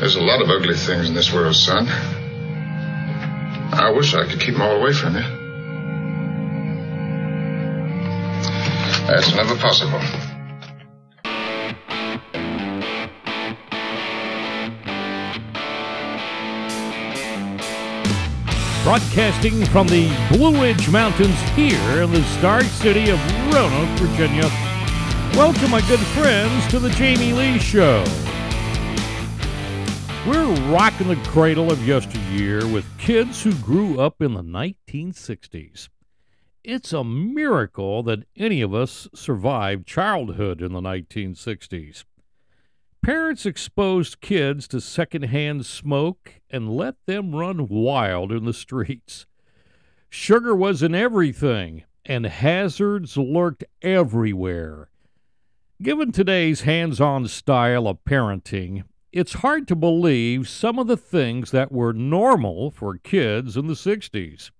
There's a lot of ugly things in this world, son. I wish I could keep them all away from you. That's never possible. Broadcasting from the Blue Ridge Mountains here in the star city of Roanoke, Virginia. Welcome, my good friends, to the Jamie Lee Show. We're rocking the cradle of yesteryear with kids who grew up in the 1960s. It's a miracle that any of us survived childhood in the 1960s. Parents exposed kids to secondhand smoke and let them run wild in the streets. Sugar was in everything, and hazards lurked everywhere. Given today's hands on style of parenting, it's hard to believe some of the things that were normal for kids in the 60s.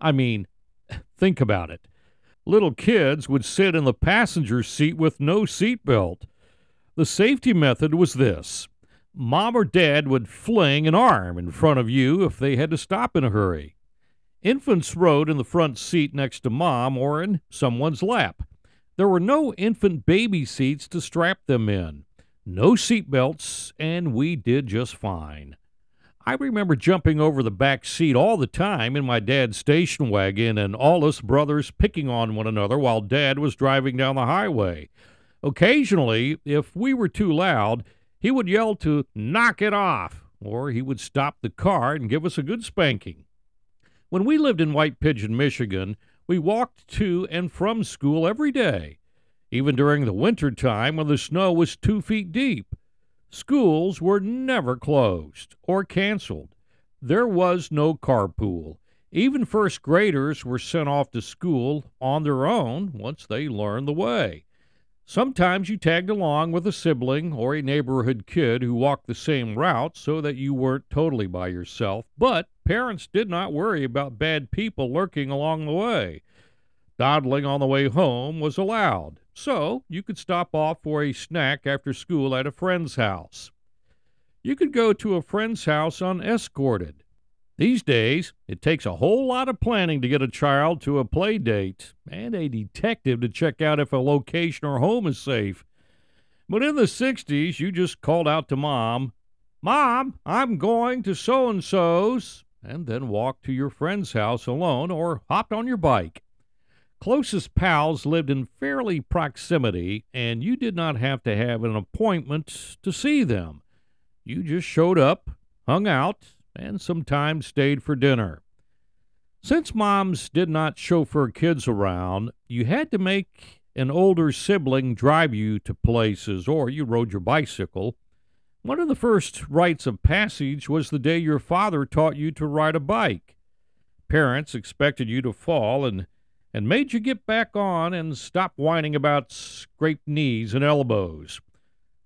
I mean, think about it. Little kids would sit in the passenger seat with no seatbelt the safety method was this Mom or Dad would fling an arm in front of you if they had to stop in a hurry. Infants rode in the front seat next to Mom or in someone's lap. There were no infant baby seats to strap them in, no seat belts, and we did just fine. I remember jumping over the back seat all the time in my dad's station wagon and all us brothers picking on one another while dad was driving down the highway. Occasionally, if we were too loud, he would yell to knock it off, or he would stop the car and give us a good spanking. When we lived in White Pigeon, Michigan, we walked to and from school every day, even during the winter time when the snow was two feet deep. Schools were never closed or canceled. There was no carpool. Even first graders were sent off to school on their own once they learned the way. Sometimes you tagged along with a sibling or a neighborhood kid who walked the same route so that you weren't totally by yourself, but parents did not worry about bad people lurking along the way. Dawdling on the way home was allowed, so you could stop off for a snack after school at a friend's house. You could go to a friend's house unescorted. These days, it takes a whole lot of planning to get a child to a play date and a detective to check out if a location or home is safe. But in the 60s, you just called out to mom, Mom, I'm going to so and so's, and then walked to your friend's house alone or hopped on your bike. Closest pals lived in fairly proximity, and you did not have to have an appointment to see them. You just showed up, hung out, and sometimes stayed for dinner. Since moms did not chauffeur kids around, you had to make an older sibling drive you to places or you rode your bicycle. One of the first rites of passage was the day your father taught you to ride a bike. Parents expected you to fall and and made you get back on and stop whining about scraped knees and elbows.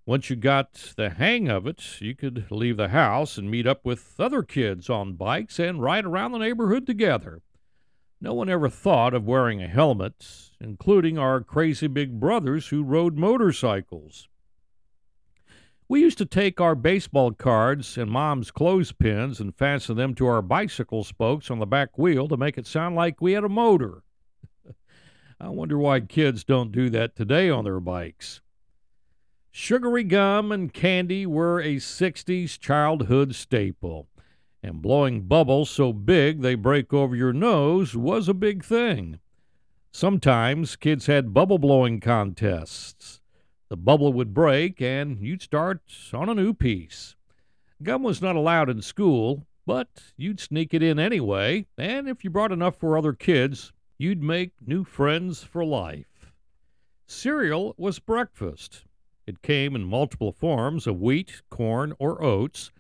Once you got the hang of it, you could leave the house and meet up with other kids on bikes and ride around the neighborhood together. No one ever thought of wearing a helmet, including our crazy big brothers who rode motorcycles. We used to take our baseball cards and mom's clothespins and fasten them to our bicycle spokes on the back wheel to make it sound like we had a motor. I wonder why kids don't do that today on their bikes. Sugary gum and candy were a 60s childhood staple, and blowing bubbles so big they break over your nose was a big thing. Sometimes kids had bubble blowing contests. The bubble would break, and you'd start on a new piece. Gum was not allowed in school, but you'd sneak it in anyway, and if you brought enough for other kids, you'd make new friends for life. Cereal was breakfast. It came in multiple forms of wheat, corn, or oats.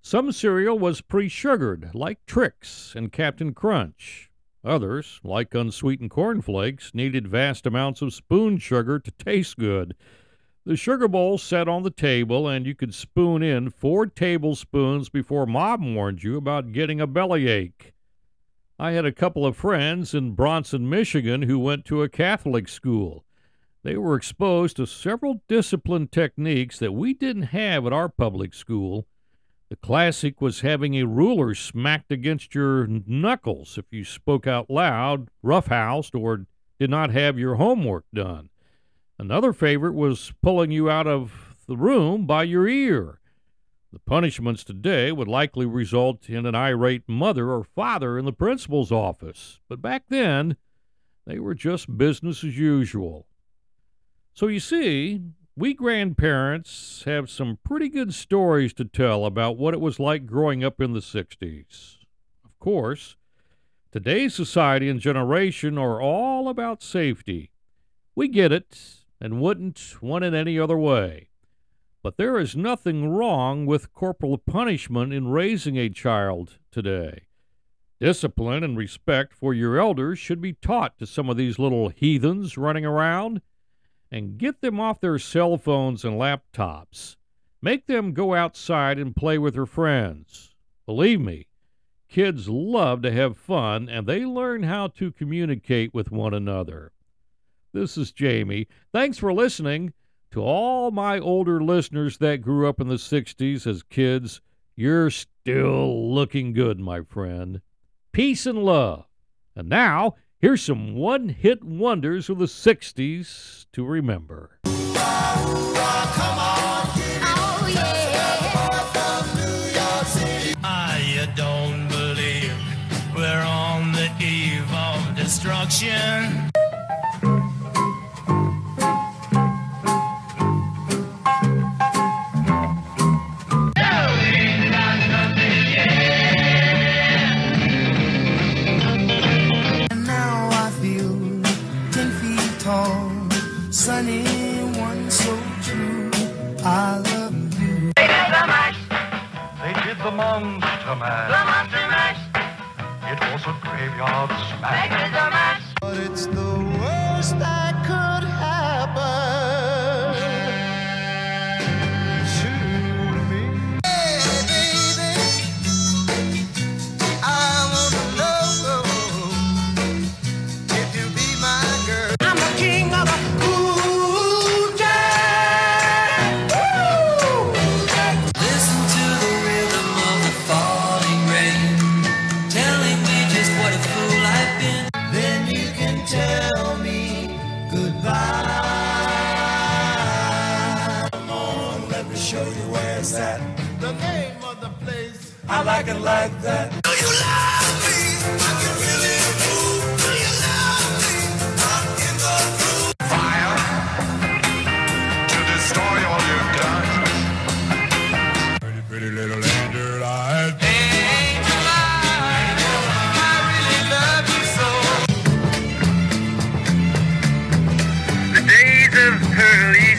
Some cereal was pre sugared, like Trix and Captain Crunch. Others, like unsweetened cornflakes, needed vast amounts of spoon sugar to taste good. The sugar bowl sat on the table, and you could spoon in four tablespoons before Mom warned you about getting a bellyache. I had a couple of friends in Bronson, Michigan, who went to a Catholic school. They were exposed to several discipline techniques that we didn't have at our public school. The classic was having a ruler smacked against your knuckles if you spoke out loud, roughhoused, or did not have your homework done. Another favorite was pulling you out of the room by your ear. The punishments today would likely result in an irate mother or father in the principal's office, but back then they were just business as usual. So you see, we grandparents have some pretty good stories to tell about what it was like growing up in the 60s. Of course, today's society and generation are all about safety. We get it and wouldn't want it any other way. But there is nothing wrong with corporal punishment in raising a child today. Discipline and respect for your elders should be taught to some of these little heathens running around and get them off their cell phones and laptops. Make them go outside and play with their friends. Believe me, kids love to have fun and they learn how to communicate with one another. This is Jamie. Thanks for listening. To all my older listeners that grew up in the 60s as kids, you're still looking good, my friend. Peace and love. And now, Here's some one hit wonders of the 60s to remember. destruction. I like it like that. Do you love me? I can really move. Do you love me? I'm in the groove. Fire to destroy all you've done. Pretty, pretty little angel eyes. Angel eyes. Oh, I really love you so. The days of Pearly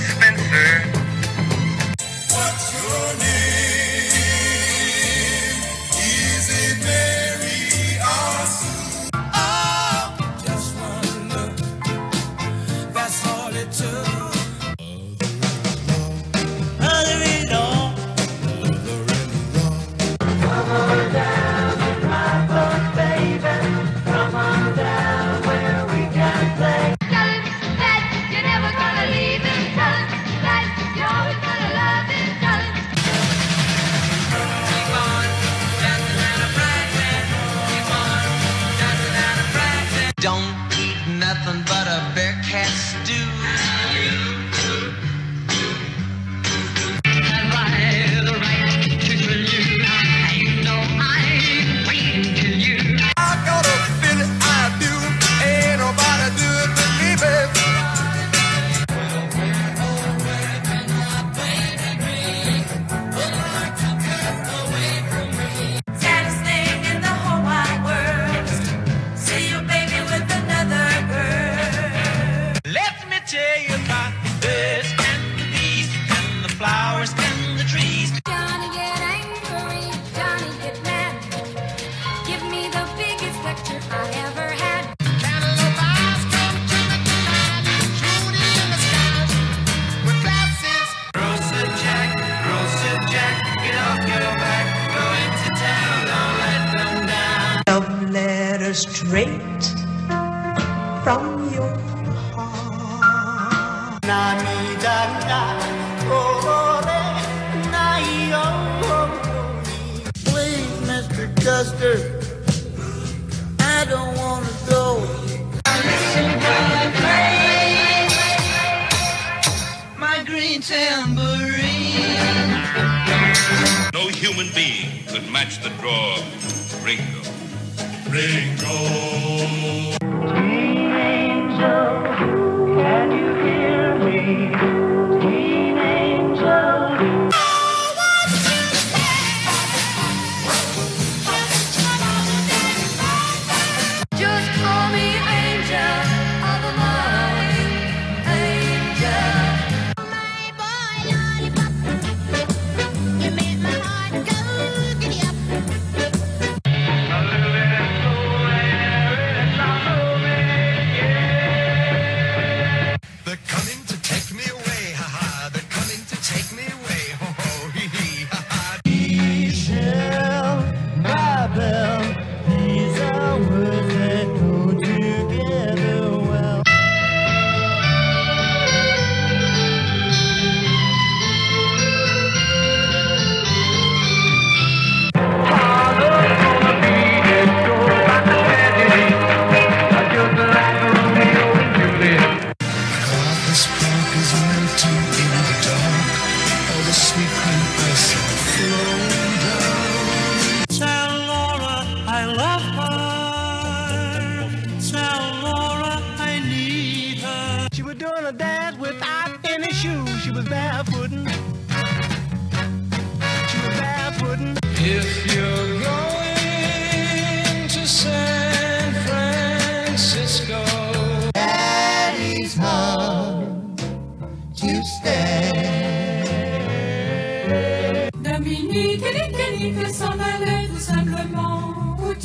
straight from your heart. Please, Mr. Custer, I don't want to go. My green tambourine. No human being could match the draw of Ringo. Just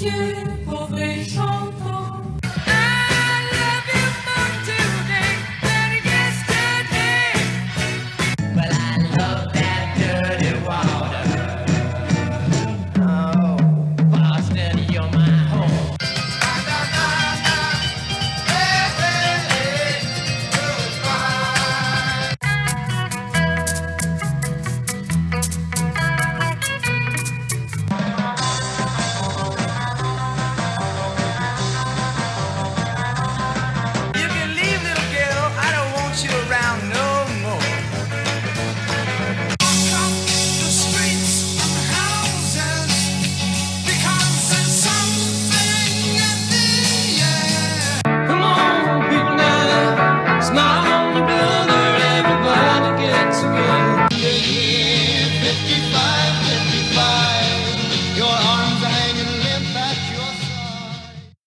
天